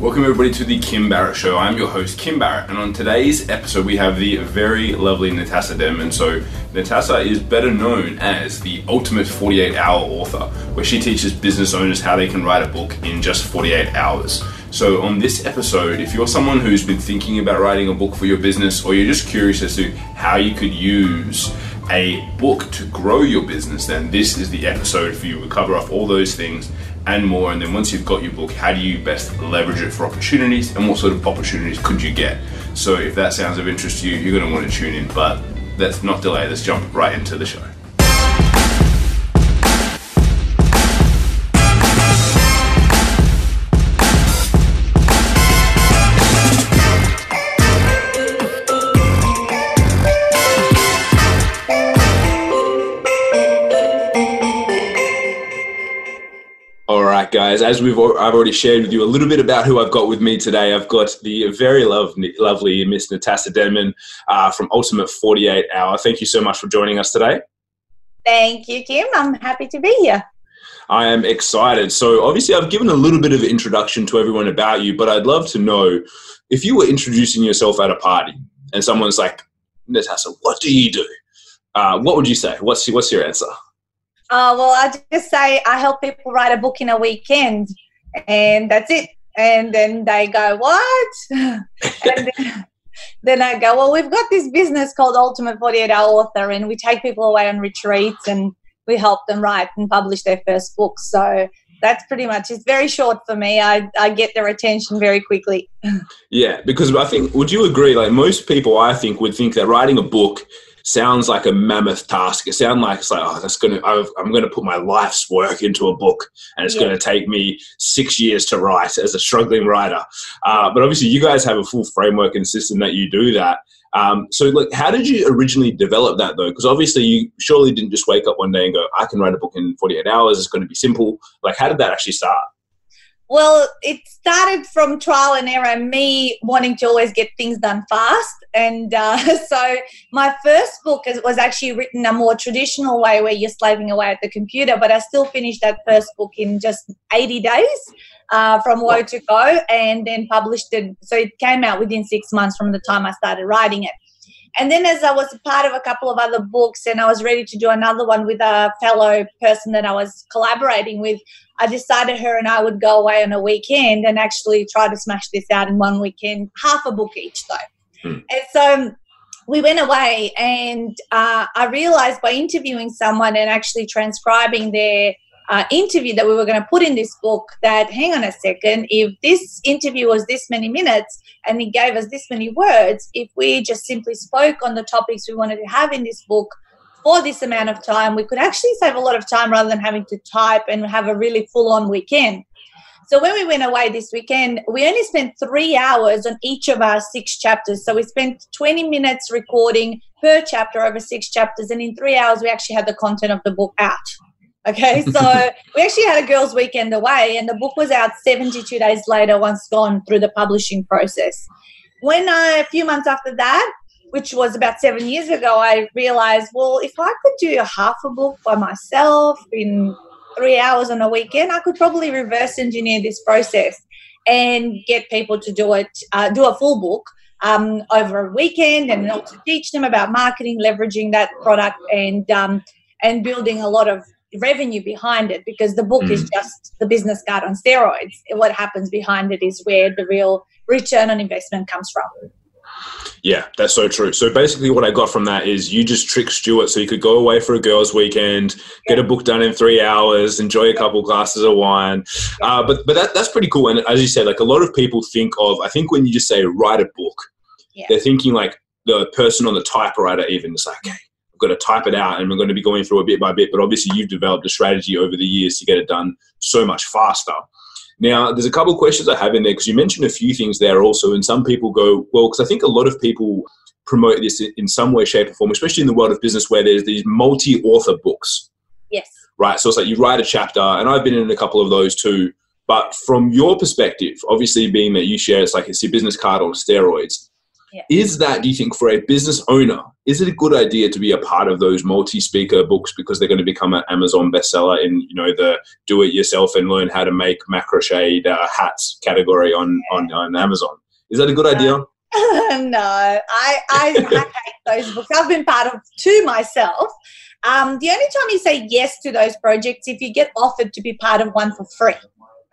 Welcome, everybody, to the Kim Barrett Show. I'm your host, Kim Barrett, and on today's episode, we have the very lovely Natasa Denman. So, Natasa is better known as the ultimate 48 hour author, where she teaches business owners how they can write a book in just 48 hours. So, on this episode, if you're someone who's been thinking about writing a book for your business, or you're just curious as to how you could use a book to grow your business, then this is the episode for you. We cover off all those things and more. And then once you've got your book, how do you best leverage it for opportunities and what sort of opportunities could you get? So if that sounds of interest to you, you're going to want to tune in. But let's not delay, let's jump right into the show. Right, guys. As we've I've already shared with you a little bit about who I've got with me today. I've got the very lovely, lovely Miss Natasa Denman uh, from Ultimate 48 Hour. Thank you so much for joining us today. Thank you, Kim. I'm happy to be here. I am excited. So, obviously, I've given a little bit of introduction to everyone about you, but I'd love to know if you were introducing yourself at a party and someone's like, Natasa, what do you do? Uh, what would you say? What's, what's your answer? Uh, well, I just say I help people write a book in a weekend, and that's it. And then they go, "What?" and then, then I go, "Well, we've got this business called Ultimate 48 Hour Author, and we take people away on retreats, and we help them write and publish their first book." So that's pretty much it's very short for me i i get their attention very quickly yeah because i think would you agree like most people i think would think that writing a book sounds like a mammoth task. It sounds like it's like, oh, that's gonna, i am going to put my life's work into a book, and it's yeah. going to take me six years to write as a struggling writer. Uh, but obviously, you guys have a full framework and system that you do that. Um, so, like, how did you originally develop that though? Because obviously, you surely didn't just wake up one day and go, "I can write a book in 48 hours. It's going to be simple." Like, how did that actually start? Well, it started from trial and error, me wanting to always get things done fast. And uh, so my first book was actually written a more traditional way where you're slaving away at the computer, but I still finished that first book in just 80 days uh, from woe to go and then published it. So it came out within six months from the time I started writing it. And then, as I was part of a couple of other books and I was ready to do another one with a fellow person that I was collaborating with, I decided her and I would go away on a weekend and actually try to smash this out in one weekend, half a book each though. Hmm. And so we went away, and uh, I realized by interviewing someone and actually transcribing their uh, interview that we were going to put in this book that hang on a second if this interview was this many minutes and it gave us this many words if we just simply spoke on the topics we wanted to have in this book for this amount of time, we could actually save a lot of time rather than having to type and have a really full on weekend. So when we went away this weekend, we only spent three hours on each of our six chapters. So we spent 20 minutes recording per chapter over six chapters. And in three hours, we actually had the content of the book out. Okay, so we actually had a girls' weekend away, and the book was out 72 days later once gone through the publishing process. When I, a few months after that, which was about seven years ago, I realized, well, if I could do a half a book by myself in three hours on a weekend, I could probably reverse engineer this process and get people to do it, uh, do a full book um, over a weekend, and also teach them about marketing, leveraging that product, and um, and building a lot of revenue behind it. Because the book mm. is just the business card on steroids. What happens behind it is where the real return on investment comes from. Yeah, that's so true. So basically, what I got from that is you just tricked Stuart so you could go away for a girls' weekend, get a book done in three hours, enjoy a couple glasses of wine. Uh, but but that, that's pretty cool. And as you said, like a lot of people think of, I think when you just say write a book, yeah. they're thinking like the person on the typewriter. Even it's like, okay, I've got to type it out, and we're going to be going through it bit by bit. But obviously, you've developed a strategy over the years to get it done so much faster. Now, there's a couple of questions I have in there because you mentioned a few things there also, and some people go, well, because I think a lot of people promote this in some way, shape, or form, especially in the world of business where there's these multi author books. Yes. Right. So it's like you write a chapter, and I've been in a couple of those too. But from your perspective, obviously being that you share it's like it's your business card on steroids, Yeah. Is that, do you think, for a business owner, is it a good idea to be a part of those multi-speaker books because they're going to become an Amazon bestseller in, you know, the do-it-yourself and learn how to make macrochet uh, hats category on, on, on Amazon? Is that a good idea? no, I, I, I hate those books. I've been part of two myself. Um, the only time you say yes to those projects if you get offered to be part of one for free.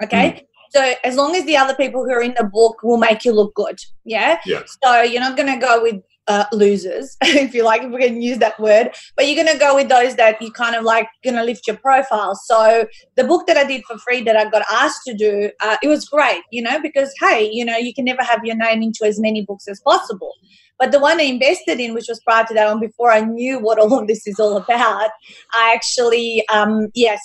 Okay. Mm. So as long as the other people who are in the book will make you look good, yeah. Yeah. So you're not going to go with uh, losers, if you like, if we can use that word. But you're going to go with those that you kind of like going to lift your profile. So the book that I did for free that I got asked to do, uh, it was great, you know, because hey, you know, you can never have your name into as many books as possible. But the one I invested in, which was prior to that one, before I knew what all of this is all about, I actually, um, yes,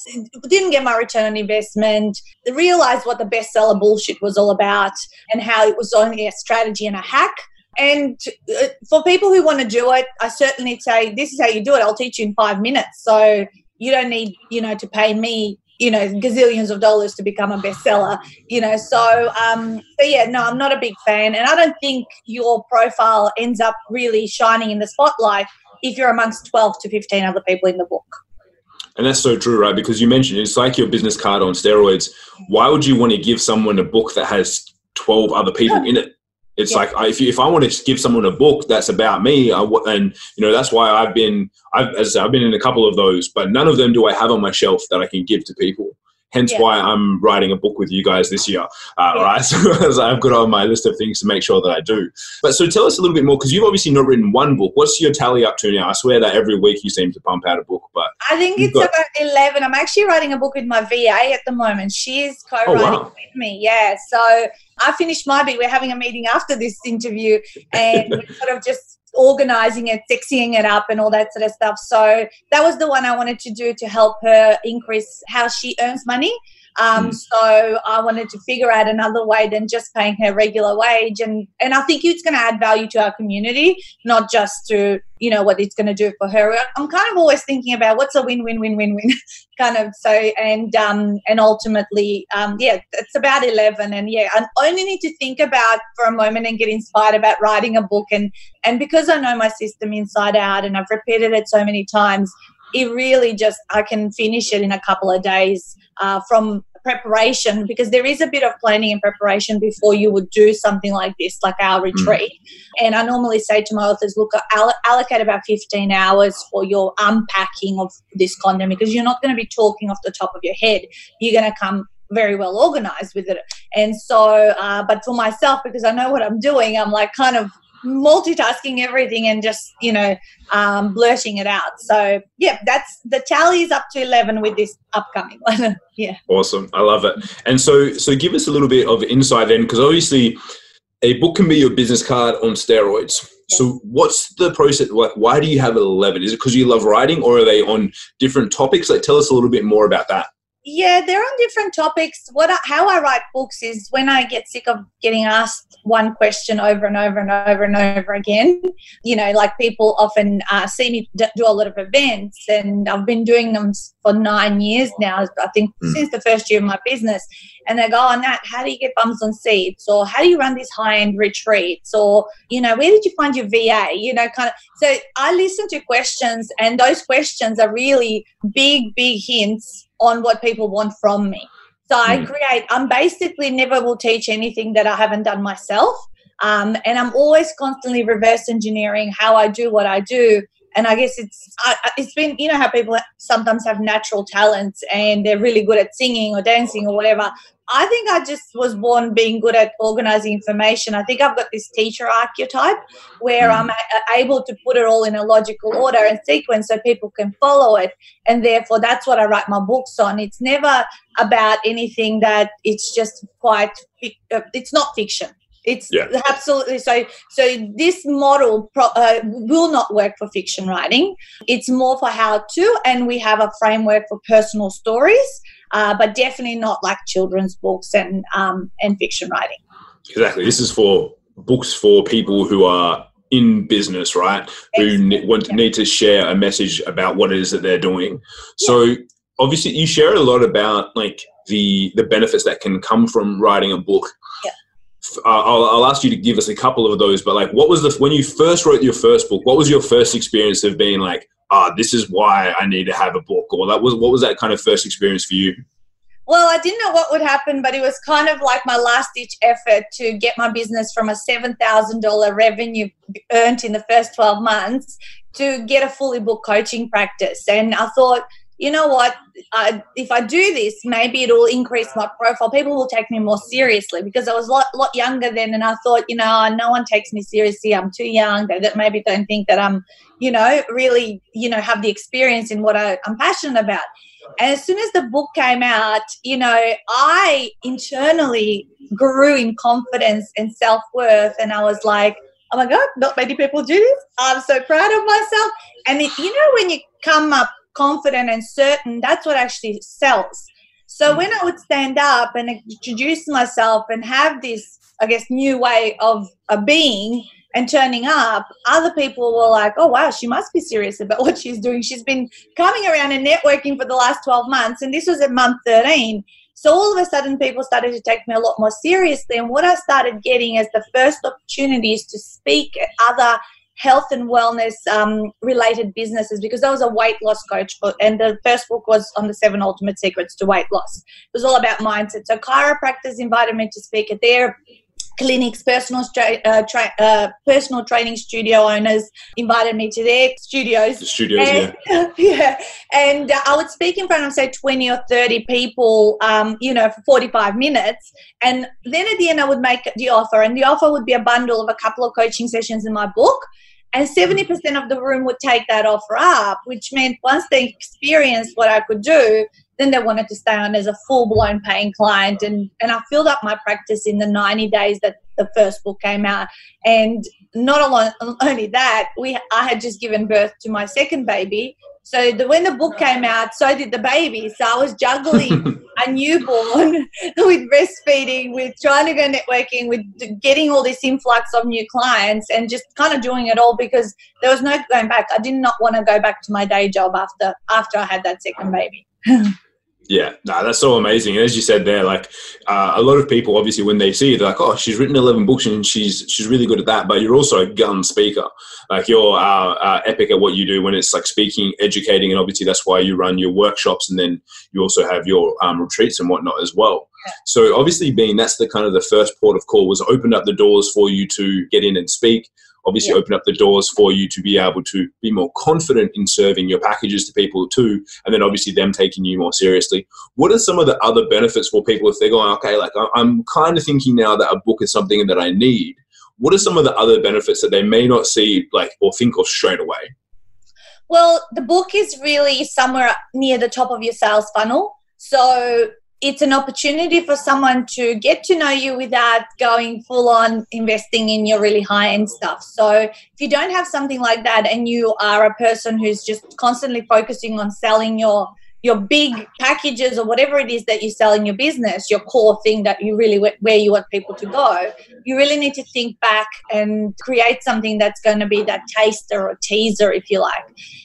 didn't get my return on investment, realized what the bestseller bullshit was all about and how it was only a strategy and a hack. And uh, for people who want to do it, I certainly say, this is how you do it. I'll teach you in five minutes. So you don't need, you know, to pay me you know gazillions of dollars to become a bestseller you know. So um so yeah no i'm not a big fan. And i don't think your profile ends up really shining in the spotlight if you're amongst 12 to 15 other people in the book. And that's so true right? Because you mentioned it's like your business card on steroids. Why would you want to give someone a book that has 12 other people in it it's yeah. like if, you, if I want to give someone a book that's about me, I, and you know that's why I've been I've as I've been in a couple of those, but none of them do I have on my shelf that I can give to people. Hence yeah. why I'm writing a book with you guys this year, uh, yeah. right? So I've got on my list of things to make sure that I do. But so tell us a little bit more because you've obviously not written one book. What's your tally up to now? I swear that every week you seem to pump out a book, but I think it's got- about eleven. I'm actually writing a book with my VA at the moment. She's co-writing oh, wow. with me. Yeah, so I finished my bit. We're having a meeting after this interview, and we're sort of just organizing it, sexying it up, and all that sort of stuff. So that was the one I wanted to do to help her increase how she earns money. Um, mm. So I wanted to figure out another way than just paying her regular wage, and and I think it's going to add value to our community, not just to you know what it's going to do for her. I'm kind of always thinking about what's a win win win win win kind of so and um and ultimately um yeah it's about 11 and yeah I only need to think about for a moment and get inspired about writing a book and and because I know my system inside out and I've repeated it so many times it really just I can finish it in a couple of days uh, from preparation because there is a bit of planning and preparation before you would do something like this, like our mm. retreat. Mm. And I normally say to my authors, look, allocate about 15 hours for your unpacking of this content because you're not going to be talking off the top of your head. You're going to come very well organized with it. And so, uh, but for myself, because I know what I'm doing, I'm like kind of multitasking everything and just you know um, blurting it out. So yeah that's the tally is up to 11 with this upcoming one. Yeah. Awesome. I love it. And so so give us a little bit of insight then because obviously a book can be your business card on steroids. Yes. so what's the process? Like why do you have 11 is it because you love writing or are they on different topics? Like tell us a little bit more about that yeah, they're on different topics. What I, how I write books is when I get sick of getting asked one question over and over and over and over again. You know, like people often uh, see me do a lot of events, and I've been doing them for nine years now. I think mm. since the first year of my business, and they go, "Oh, that how do you get bums on seats?" Or how do you run these high-end retreats? Or you know, where did you find your VA? You know, kind of. So I listen to questions, and those questions are really big, big hints on what people want from me. So I hmm. create, I'm basically never will teach anything that I haven't done myself. Um, and I'm always constantly reverse engineering how I do what I do. And I guess it's I, it's been you know how people sometimes have natural talents and they're really good at singing or dancing or whatever. I think I just was born being good at organizing information. I think I've got this teacher archetype where mm. I'm a- able to put it all in a logical order and sequence so people can follow it. And therefore, that's what I write my books on. It's never about anything that it's just quite, uh, it's not fiction. It's yeah. absolutely so. So this model pro, uh, will not work for fiction writing. It's more for how to, and we have a framework for personal stories uh, but definitely not like children's books and um, and fiction writing. Exactly. This is for books for people who are in business, right? Who ne- want yeah. need to share a message about what it is that they're doing. Yeah. So obviously, you share a lot about like the the benefits that can come from writing a book. Yeah. Uh, I'll, I'll, ask you to give us a couple of those. But like, what was the when you first wrote your first book? What was your first experience of being like, ah, this is why I need to have a book, or that was what was that kind of first experience for you? Well, I didn't know what would happen, but it was kind of like my last ditch effort to get my business from a $7,000 revenue earned in the first 12 months to get a fully booked coaching practice. And I thought, you know what, I, if I do this, maybe it'll increase my profile. People will take me more seriously because I was a lot, lot younger then. And I thought, you know, no one takes me seriously. I'm too young. They that maybe don't think that I'm, you know, really, you know, have the experience in what I, I'm passionate about. And as soon as the book came out, you know, I internally grew in confidence and self worth. And I was like, oh my God, not many people do this. I'm so proud of myself. And it, you know, when you come up confident and certain, that's what actually sells. So mm. when I would stand up and introduce myself and have this, I guess, new way of, a being, and turning up, other people were like, oh, wow, she must be serious about what she's doing. She's been coming around and networking for the last 12 months, and this was at month 13. So all of a sudden, people started to take me a lot more seriously. And what I started getting as the first opportunities to speak at other health and wellness um, related businesses because I was a weight loss coach and the first book was on the seven ultimate secrets to weight loss. It was all about mindset. So chiropractors invited me to speak at their clinics, personal stra- uh, tra- uh, personal training studio owners invited me to their studios. The studios, and, yeah. yeah. And uh, I would speak in front of, say, 20 or 30 people, um, you know, for 45 minutes. And then at the end, I would make the offer. And the offer would be a bundle of a couple of coaching sessions in my book. And 70% of the room would take that offer up, which meant once they experienced what I could do, then they wanted to stay on as a full blown paying client. And, and I filled up my practice in the 90 days that the first book came out. And not only that, we I had just given birth to my second baby. So the, when the book came out, so did the baby. So I was juggling a newborn with breastfeeding, with trying to go networking, with getting all this influx of new clients, and just kind of doing it all because there was no going back. I did not want to go back to my day job after after I had that second baby. Yeah, no, that's so amazing. And as you said there, like uh, a lot of people, obviously, when they see, you, they're like, "Oh, she's written eleven books and she's she's really good at that." But you're also a gun speaker. Like you're uh, uh, epic at what you do when it's like speaking, educating, and obviously that's why you run your workshops and then you also have your um, retreats and whatnot as well. Yeah. So obviously, being that's the kind of the first port of call was opened up the doors for you to get in and speak obviously yeah. open up the doors for you to be able to be more confident in serving your packages to people too and then obviously them taking you more seriously. What are some of the other benefits for people if they're going okay like i'm kind of thinking now that a book is something that i need what are some of the other benefits that they may not see like or think of straight away? Well the book is really somewhere near the top of your sales funnel. So it's an opportunity for someone to get to know you without going full on investing in your really high end stuff. So, if you don't have something like that and you are a person who's just constantly focusing on selling your your big packages or whatever it is that you sell in your business, your core thing that you really where you want people to go, you really need to think back and create something that's going to be that taster or teaser, if you like.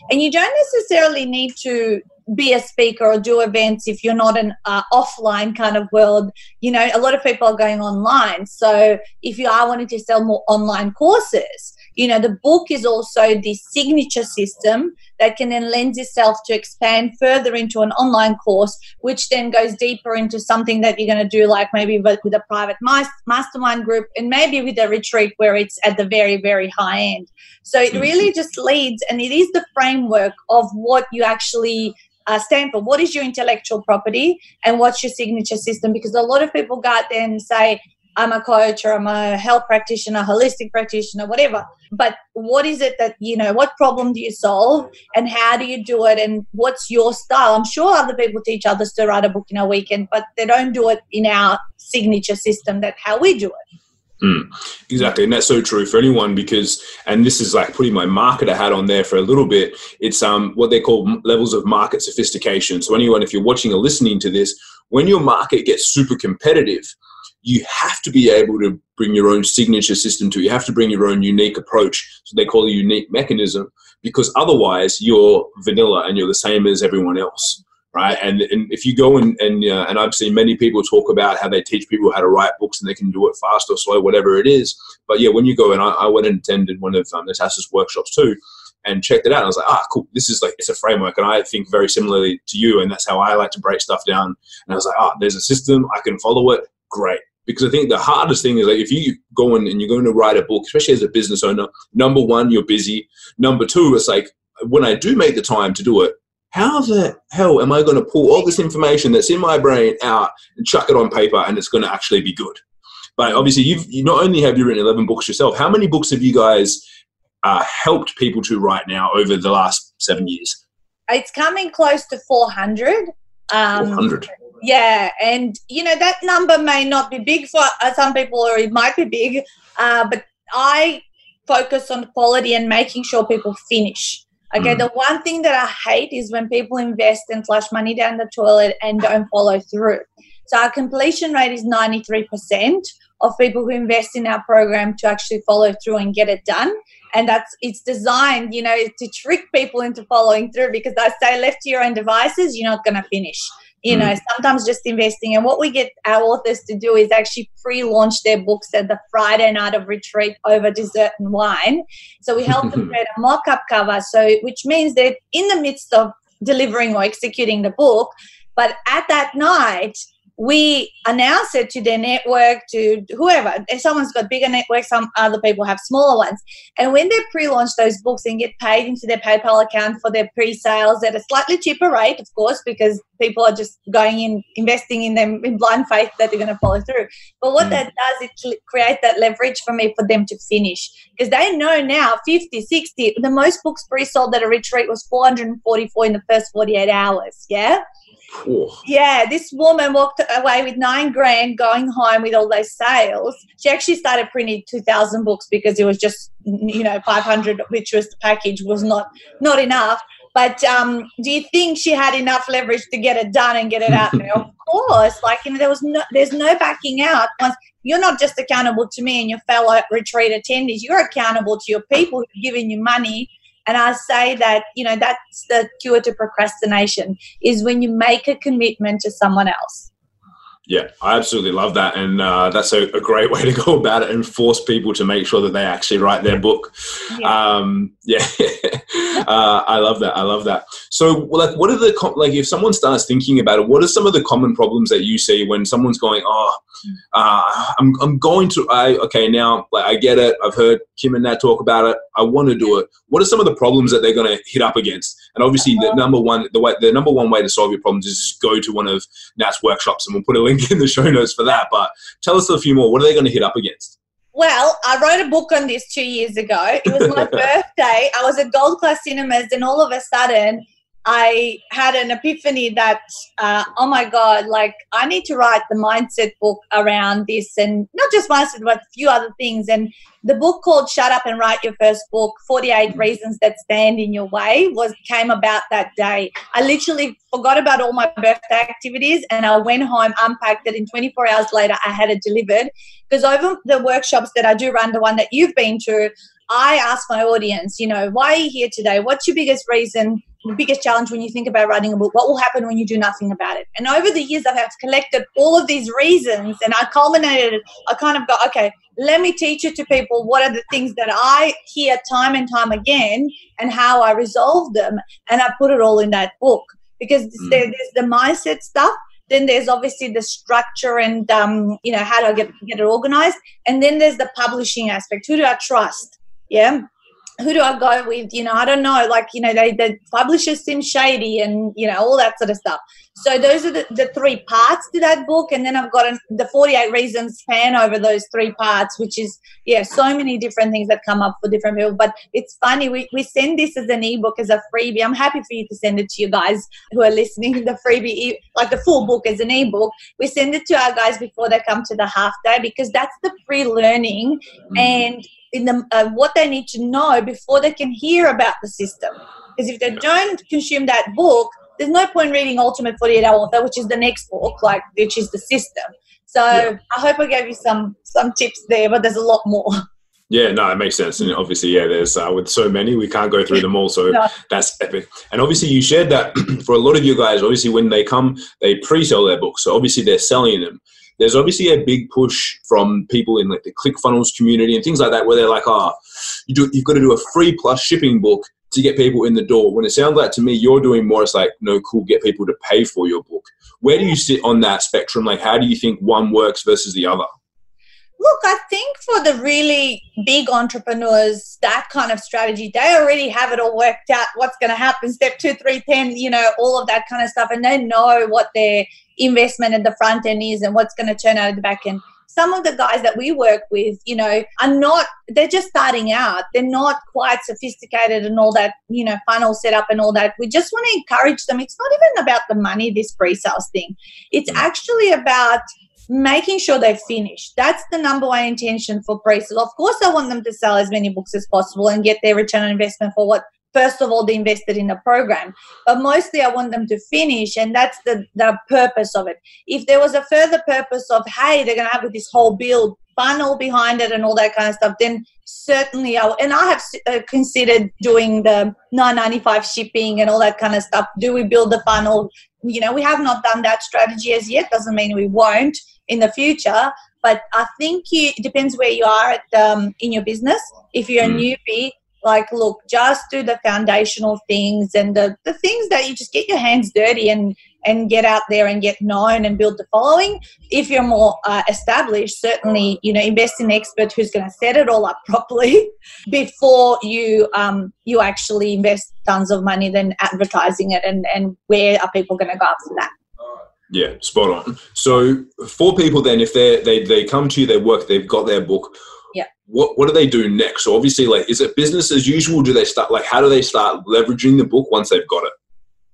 And you don't necessarily need to be a speaker or do events if you're not an uh, offline kind of world. You know a lot of people are going online. So if you are wanting to sell more online courses you know the book is also the signature system that can then lend itself to expand further into an online course which then goes deeper into something that you're going to do like maybe with, with a private mastermind group and maybe with a retreat where it's at the very very high end. So it really just leads and it is the framework of what you actually uh, stand for. What is your intellectual property and what's your signature system? Because a lot of people go out there and say, I'm a coach or I'm a health practitioner, holistic practitioner, whatever. But what is it that, you know, what problem do you solve and how do you do it and what's your style? I'm sure other people teach others to write a book in a weekend, but they don't do it in our signature system that how we do it. Mm, exactly, and that's so true for anyone because, and this is like putting my marketer hat on there for a little bit. It's um what they call levels of market sophistication. So anyone, if you're watching or listening to this, when your market gets super competitive, you have to be able to bring your own signature system to. It. You have to bring your own unique approach. So they call a unique mechanism because otherwise you're vanilla and you're the same as everyone else right? And, and if you go and and, uh, and I've seen many people talk about how they teach people how to write books and they can do it fast or slow, whatever it is. But yeah, when you go and I, I went and attended one of um, Natasa's workshops too, and checked it out. I was like, ah, cool. This is like it's a framework, and I think very similarly to you, and that's how I like to break stuff down. And I was like, ah, there's a system I can follow it. Great. Because I think the hardest thing is like if you go in and you're going to write a book, especially as a business owner, number one, you're busy. Number two, it's like when I do make the time to do it, how the hell am I going to pull all this information that's in my brain out and chuck it on paper and it's going to actually be good? But obviously, you've you not only have you written eleven books yourself. How many books have you guys uh, helped people to write now over the last seven years? It's coming close to 400. Um, 400. Yeah, and you know that number may not be big for uh, some people, or it might be big, uh, but I focus on quality and making sure people finish. Okay, mm. the one thing that I hate is when people invest and flush money down the toilet and don't follow through. So our completion rate is 93% of people who invest in our program to actually follow through and get it done and that's it's designed you know to trick people into following through because i say left to your own devices you're not going to finish you know mm-hmm. sometimes just investing. And what we get our authors to do is actually pre-launch their books at the friday night of retreat over dessert and wine. So we help them create a mock-up cover. So which means they're in the midst of delivering or executing the book. But at that night we announce it to their network, to whoever. If someone's got bigger networks, some other people have smaller ones. And when they pre-launch those books and get paid into their PayPal account for their pre-sales at a slightly cheaper rate, of course, because people are just going in, investing in them in blind faith that they're going to follow through. But what mm. that does, it create that leverage for me for them to finish because they know now 50, 60, the most books pre-sold at a retreat was 444 in the first 48 hours. Yeah. Yeah, this woman walked away with nine grand going home with all those sales. She actually started printing 2,000 books because it was just, you know, 500, which was the package, was not not enough. But um, do you think she had enough leverage to get it done and get it out there? of course. Like, you know, there was no, there's no backing out. Once you're not just accountable to me and your fellow retreat attendees, you're accountable to your people who've given you money and I say that, you know, that's the cure to procrastination is when you make a commitment to someone else. Yeah, I absolutely love that. And uh, that's a, a, great way to go about it and force people to make sure that they actually write their book. Yeah, um, yeah. uh, I love that. I love that. So, like, what are the, like, if someone starts thinking about it, what are some of the common problems that you see when someone's going, oh, uh, I'm, I'm going to, I, okay, now, like, I get it. I've heard Kim and Nat talk about it. I want to do it. What are some of the problems that they're going to hit up against? And obviously, the uh-huh. number one, the way, the number one way to solve your problems is just go to one of Nat's workshops, and we'll put a link link in the show notes for that. But tell us a few more. What are they going to hit up against? Well, I wrote a book on this two years ago. It was my birthday. I was at Gold Class Cinemas, and all of a sudden, I had an epiphany that, uh, oh my God, like I need to write the mindset book around this and not just mindset, but a few other things. And the book called Shut Up and Write Your First Book 48 Reasons That Stand in Your Way was came about that day. I literally forgot about all my birthday activities and I went home, unpacked it, and 24 hours later, I had it delivered. Because over the workshops that I do run, the one that you've been to, I ask my audience, you know, why are you here today? What's your biggest reason? the biggest challenge when you think about writing a book what will happen when you do nothing about it and over the years i've collected all of these reasons and i culminated i kind of go okay let me teach it to people what are the things that i hear time and time again and how i resolve them and i put it all in that book because mm. there's the mindset stuff then there's obviously the structure and um, you know how do i get, get it organized and then there's the publishing aspect who do i trust yeah who do I go with? You know, I don't know. Like, you know, they the publishers seem shady and, you know, all that sort of stuff. So those are the, the three parts to that book. And then I've got an, the 48 reasons span over those three parts, which is, yeah, so many different things that come up for different people. But it's funny, we, we send this as an ebook, as a freebie. I'm happy for you to send it to you guys who are listening, the freebie, like the full book as an ebook. We send it to our guys before they come to the half day because that's the pre learning. Mm-hmm. And in the, uh, what they need to know before they can hear about the system. Because if they don't consume that book, there's no point reading Ultimate 48 Hour Author, which is the next book, like which is the system. So yeah. I hope I gave you some some tips there, but there's a lot more. Yeah, no, it makes sense. And obviously, yeah, there's uh, with so many, we can't go through them all. So no. that's epic. And obviously, you shared that for a lot of you guys, obviously, when they come, they pre sell their books. So obviously, they're selling them. There's obviously a big push from people in like the ClickFunnels community and things like that, where they're like, oh, you do, you've got to do a free plus shipping book to get people in the door. When it sounds like to me, you're doing more, it's like, no, cool, get people to pay for your book. Where do you sit on that spectrum? Like, how do you think one works versus the other? Look, I think for the really big entrepreneurs, that kind of strategy, they already have it all worked out. What's going to happen? Step two, three, ten, you know, all of that kind of stuff, and they know what their investment at the front end is and what's going to turn out at the back end. Some of the guys that we work with, you know, are not. They're just starting out. They're not quite sophisticated and all that, you know, funnel setup and all that. We just want to encourage them. It's not even about the money. This pre-sales thing. It's mm. actually about making sure they finish. That's the number one intention for pre-sale. Of course, I want them to sell as many books as possible and get their return on investment for what first of all they invested in the program but mostly i want them to finish and that's the, the purpose of it if there was a further purpose of hey they're going to have this whole build funnel behind it and all that kind of stuff then certainly I, and i have uh, considered doing the 995 shipping and all that kind of stuff do we build the funnel you know we have not done that strategy as yet doesn't mean we won't in the future. But I think you, it depends where you are at, um, in your business. If you're mm. a newbie, like look, just do the foundational things and the, the things that you just get your hands dirty and and get out there and get known and build the following. If you're more uh, established, certainly you know invest in an expert who's going to set it all up properly before you um, you actually invest tons of money then advertising it and and where are people going to go after that. Yeah, spot on. So for people then, if they they they come to you, they work, they've got their book. What what do they do next? So obviously, like, is it business as usual? Do they start like how do they start leveraging the book once they've got it?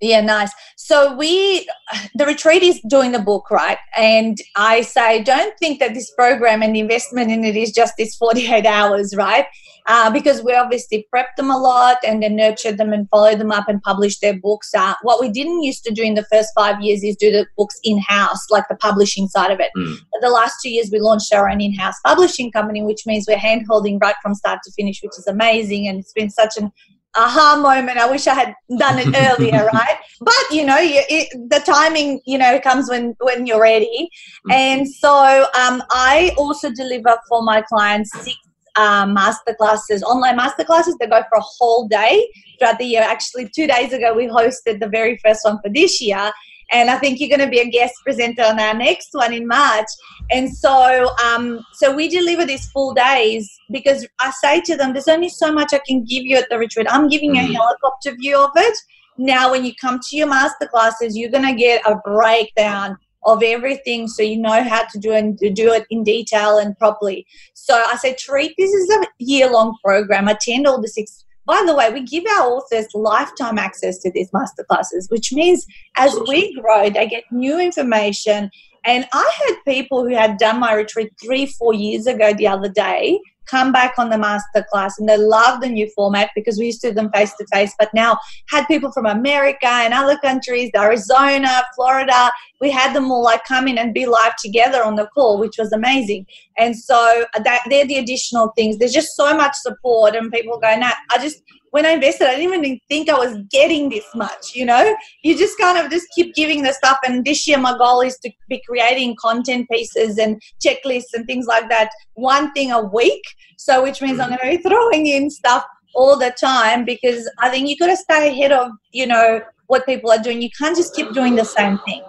Yeah, nice. So we, the retreat is doing the book, right? And I say, don't think that this program and the investment in it is just this 48 hours, right? Uh, because we obviously prep them a lot and then nurture them and follow them up and publish their books. Uh, what we didn't used to do in the first five years is do the books in house, like the publishing side of it. Mm. The last two years, we launched our own in house publishing company, which means we're hand holding right from start to finish, which is amazing. And it's been such an aha moment. I wish i had done it earlier right? But you know you, it, the timing you know comes when when you're ready. Mm-hmm. and so um, i also deliver for my clients six um, master classes online master classes they go for a whole day throughout the year. Actually two days ago we hosted the very first one for this year and I think you're going to be a guest presenter on our next one in March. And so, um, so we deliver these full days because I say to them, "There's only so much I can give you at the retreat. I'm giving you a mm. helicopter view of it. Now, when you come to your master classes, you're going to get a breakdown." Of everything, so you know how to do and to do it in detail and properly. So I say, treat this as a year long program. Attend all the six by the way, we give our authors lifetime access to these masterclasses, which means as we grow, they get new information. And I had people who had done my retreat three, four years ago the other day come back on the masterclass and they love the new format because we used to do them face to face but now had people from america and other countries arizona florida we had them all like come in and be live together on the call which was amazing. And so uh, that they're the additional things. There's just so much support and people going, nah i just when I invested, I didn't even think I was getting this much, you know? You just kind of just keep giving the stuff. And this year, my goal is to be creating content pieces and checklists and things like that, one thing a week. So, which means I'm going to be throwing in stuff all the time because I think you got to stay ahead of, you know, what people are doing. You can't just keep doing the same thing.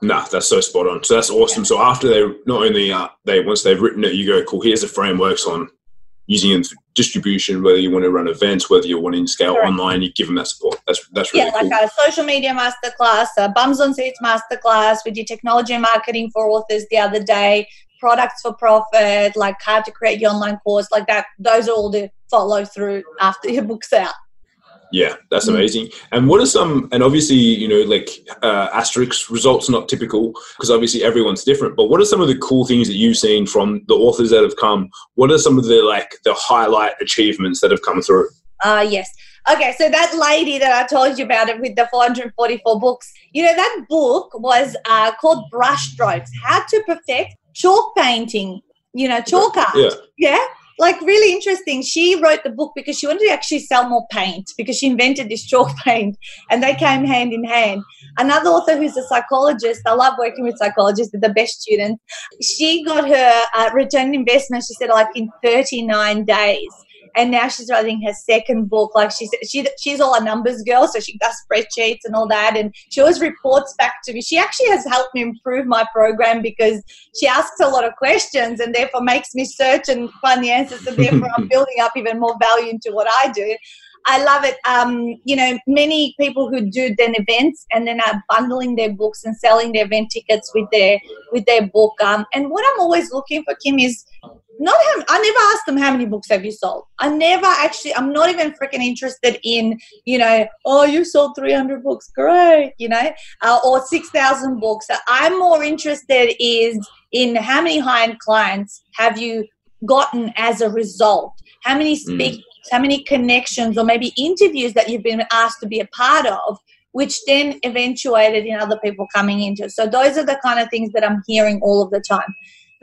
Nah, that's so spot on. So that's awesome. Yeah. So after they not only uh, they once they've written it, you go cool. Here's the frameworks on using it for distribution, whether you want to run events, whether you're wanting to scale Correct. online, you give them that support. That's that's really yeah, cool. like a social media masterclass, a bums on seats masterclass. We did technology and marketing for authors the other day, products for profit, like how to create your online course, like that. Those are all the follow through after your book's out. Yeah, that's mm. amazing. And what are some, and obviously, you know, like uh, asterisk results not typical because obviously everyone's different, but what are some of the cool things that you've seen from the authors that have come? What are some of the like the highlight achievements that have come through? Uh, yes. Okay, so that lady that I told you about it with the 444 books, you know, that book was uh, called Brushstrokes How to Perfect Chalk Painting, you know, chalk art. Yeah. yeah? Like really interesting. She wrote the book because she wanted to actually sell more paint because she invented this chalk paint and they came hand in hand. Another author who's a psychologist, I love working with psychologists, they're the best students. She got her uh, return investment, she said, like in 39 days and now she's writing her second book. Like she's she, she's all a numbers girl, so she does spreadsheets and all that, and she always reports back to me. She actually has helped me improve my program because she asks a lot of questions and therefore makes me search and find the answers. and therefore, I'm building up even more value into what I do. I love it. Um, you know, many people who do then events and then are bundling their books and selling their event tickets with their with their book. Um, and what I'm always looking for, Kim, is not have I never asked them how many books have you sold. I never actually I'm not even freaking interested in, you know, oh you sold 300 books, great, you know, uh, or 6,000 books. I'm more interested is in how many high-end clients have you gotten as a result? How many hmm. speakers, mm. how many connections or maybe interviews that you've been asked to be a part of which then eventuated in other people coming into. So those are the kind of things that I'm hearing all of the time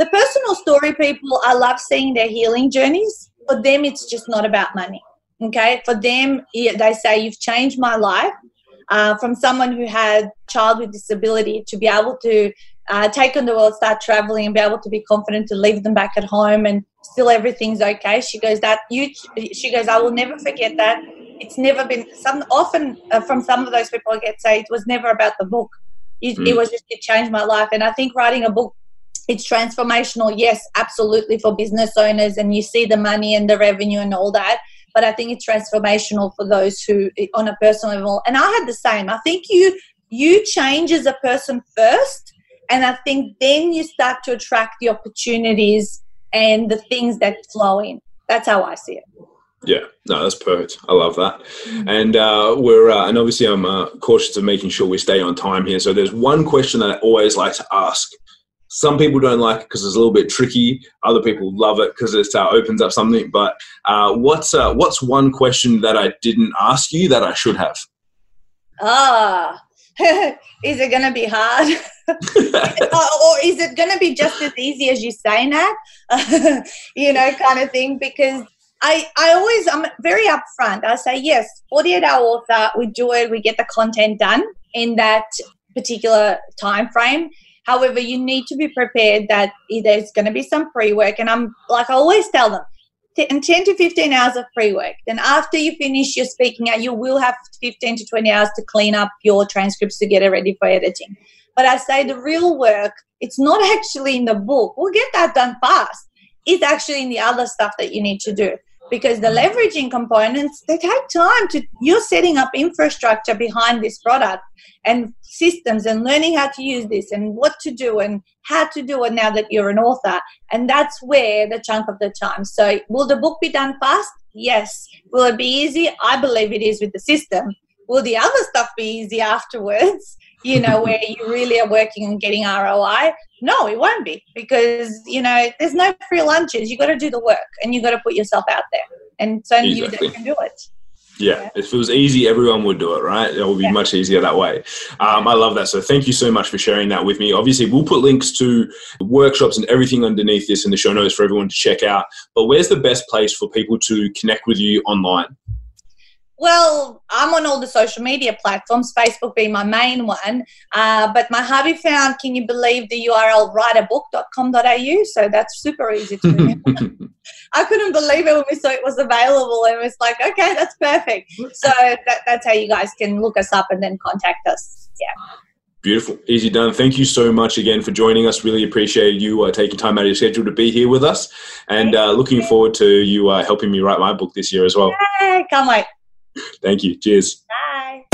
the personal story people, I love seeing their healing journeys. For them, it's just not about money. Okay. For them, they say, You've changed my life. Uh, from someone who had child with disability to be able to uh, take on the world, start traveling, and be able to be confident to leave them back at home, and still everything's okay. She goes that you. She goes, I will never forget that. It's never been some. Often uh, from some of those people, I get say it was never about the book. It, mm. it was just it changed my life, and I think writing a book it's transformational yes absolutely for business owners and you see the money and the revenue and all that but i think it's transformational for those who on a personal level and i had the same i think you you change as a person first and i think then you start to attract the opportunities and the things that flow in that's how i see it yeah, no, that's perfect. I love that. And uh, we're uh, and obviously I'm uh, cautious of making sure we stay on time here. So there's one question that I always like to ask some people don't like it because it's a little bit tricky. Other people love it because it uh, opens up something. But uh, what's uh, what's one question that I didn't ask you that I should have? Ah, is it going to be hard, or is it going to be just as easy as you say that? you know, kind of thing. Because I, I always, I'm very upfront. I say, yes, 48 hour author, we do it, we get the content done in that particular time frame. However, you need to be prepared that there's going to be some pre work. And I'm like, I always tell them, in 10 to 15 hours of pre work. Then, after you finish your speaking out, you will have 15 to 20 hours to clean up your transcripts to get it ready for editing. But I say the real work, it's not actually in the book. We'll get that done fast. It's actually in the other stuff that you need to do because the mm-hmm. leveraging components they take time to you're setting up infrastructure behind this product and systems and learning how to use this and what to do and how to do it now that you're an author. And that's where the chunk of the time. So will the book be done fast? Yes. Will it be easy? I believe it is with the system. Will the other stuff be easy afterwards you know where you really are working on getting roi no it won't be because you know there's no free lunches you got to do the work and you got to put yourself out there and so exactly. you can do it yeah, if it was easy, everyone would do it, right? It would be yeah. much easier that way. Um, I love that. So thank you so much for sharing that with me. Obviously, we'll put links to workshops and everything underneath this in the show notes for everyone to check out. But where's the best place for people to connect with you online? Well, I'm on all the social media platforms, Facebook being my main one. Uh, but my hubby found, can you believe the URL writeabook.com.au? So that's super easy to remember. I couldn't believe it when we saw it was available and it was like, okay, that's perfect. So that, that's how you guys can look us up and then contact us. Yeah. Beautiful. Easy done. Thank you so much again for joining us. Really appreciate you uh, taking time out of your schedule to be here with us and uh, looking forward to you uh, helping me write my book this year as well. Yay, can't wait. Thank you. Cheers. Bye.